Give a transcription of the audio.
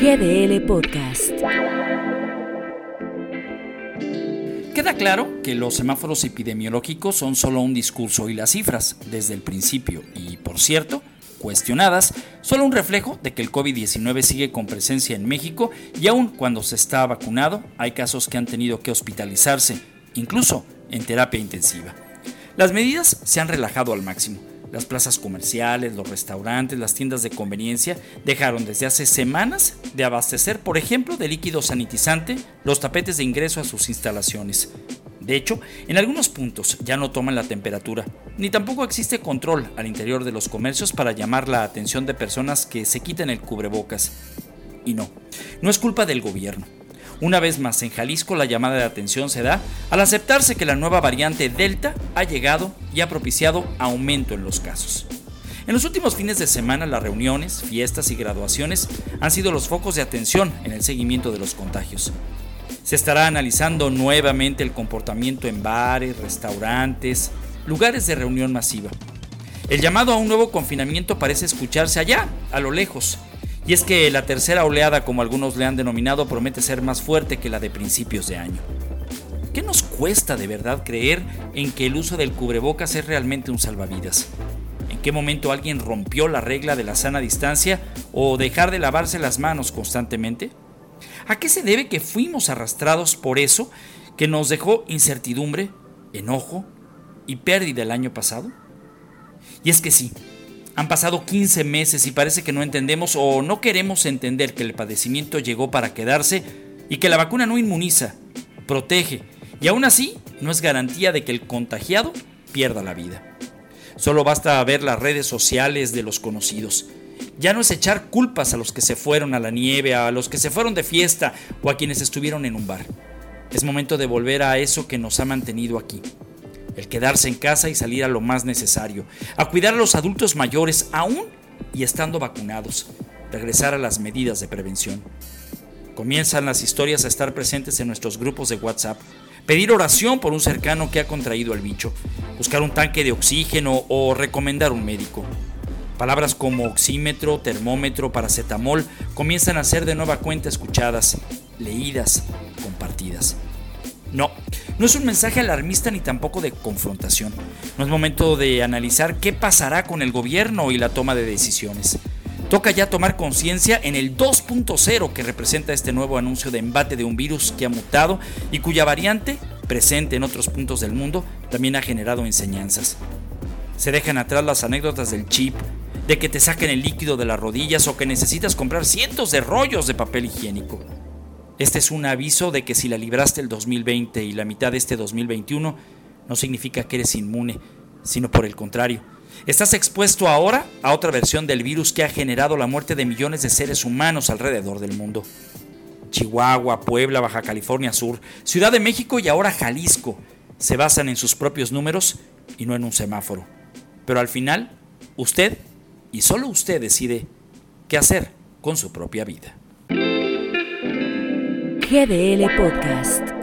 GDL Podcast. Queda claro que los semáforos epidemiológicos son solo un discurso y las cifras, desde el principio y, por cierto, cuestionadas, solo un reflejo de que el COVID-19 sigue con presencia en México y aun cuando se está vacunado, hay casos que han tenido que hospitalizarse, incluso en terapia intensiva. Las medidas se han relajado al máximo. Las plazas comerciales, los restaurantes, las tiendas de conveniencia dejaron desde hace semanas de abastecer, por ejemplo, de líquido sanitizante los tapetes de ingreso a sus instalaciones. De hecho, en algunos puntos ya no toman la temperatura, ni tampoco existe control al interior de los comercios para llamar la atención de personas que se quiten el cubrebocas. Y no, no es culpa del gobierno. Una vez más, en Jalisco la llamada de atención se da al aceptarse que la nueva variante Delta ha llegado y ha propiciado aumento en los casos. En los últimos fines de semana las reuniones, fiestas y graduaciones han sido los focos de atención en el seguimiento de los contagios. Se estará analizando nuevamente el comportamiento en bares, restaurantes, lugares de reunión masiva. El llamado a un nuevo confinamiento parece escucharse allá, a lo lejos, y es que la tercera oleada, como algunos le han denominado, promete ser más fuerte que la de principios de año. ¿Qué nos cuesta de verdad creer en que el uso del cubrebocas es realmente un salvavidas? ¿En qué momento alguien rompió la regla de la sana distancia o dejar de lavarse las manos constantemente? ¿A qué se debe que fuimos arrastrados por eso que nos dejó incertidumbre, enojo y pérdida el año pasado? Y es que sí, han pasado 15 meses y parece que no entendemos o no queremos entender que el padecimiento llegó para quedarse y que la vacuna no inmuniza, protege y aún así no es garantía de que el contagiado pierda la vida. Solo basta ver las redes sociales de los conocidos. Ya no es echar culpas a los que se fueron a la nieve, a los que se fueron de fiesta o a quienes estuvieron en un bar. Es momento de volver a eso que nos ha mantenido aquí, el quedarse en casa y salir a lo más necesario, a cuidar a los adultos mayores aún y estando vacunados, regresar a las medidas de prevención. Comienzan las historias a estar presentes en nuestros grupos de WhatsApp, pedir oración por un cercano que ha contraído el bicho, buscar un tanque de oxígeno o recomendar un médico. Palabras como oxímetro, termómetro, paracetamol comienzan a ser de nueva cuenta escuchadas, leídas, compartidas. No, no es un mensaje alarmista ni tampoco de confrontación. No es momento de analizar qué pasará con el gobierno y la toma de decisiones. Toca ya tomar conciencia en el 2.0 que representa este nuevo anuncio de embate de un virus que ha mutado y cuya variante, presente en otros puntos del mundo, también ha generado enseñanzas. Se dejan atrás las anécdotas del chip, de que te saquen el líquido de las rodillas o que necesitas comprar cientos de rollos de papel higiénico. Este es un aviso de que si la libraste el 2020 y la mitad de este 2021, no significa que eres inmune, sino por el contrario. Estás expuesto ahora a otra versión del virus que ha generado la muerte de millones de seres humanos alrededor del mundo. Chihuahua, Puebla, Baja California Sur, Ciudad de México y ahora Jalisco se basan en sus propios números y no en un semáforo. Pero al final, usted y solo usted decide qué hacer con su propia vida. GDL Podcast.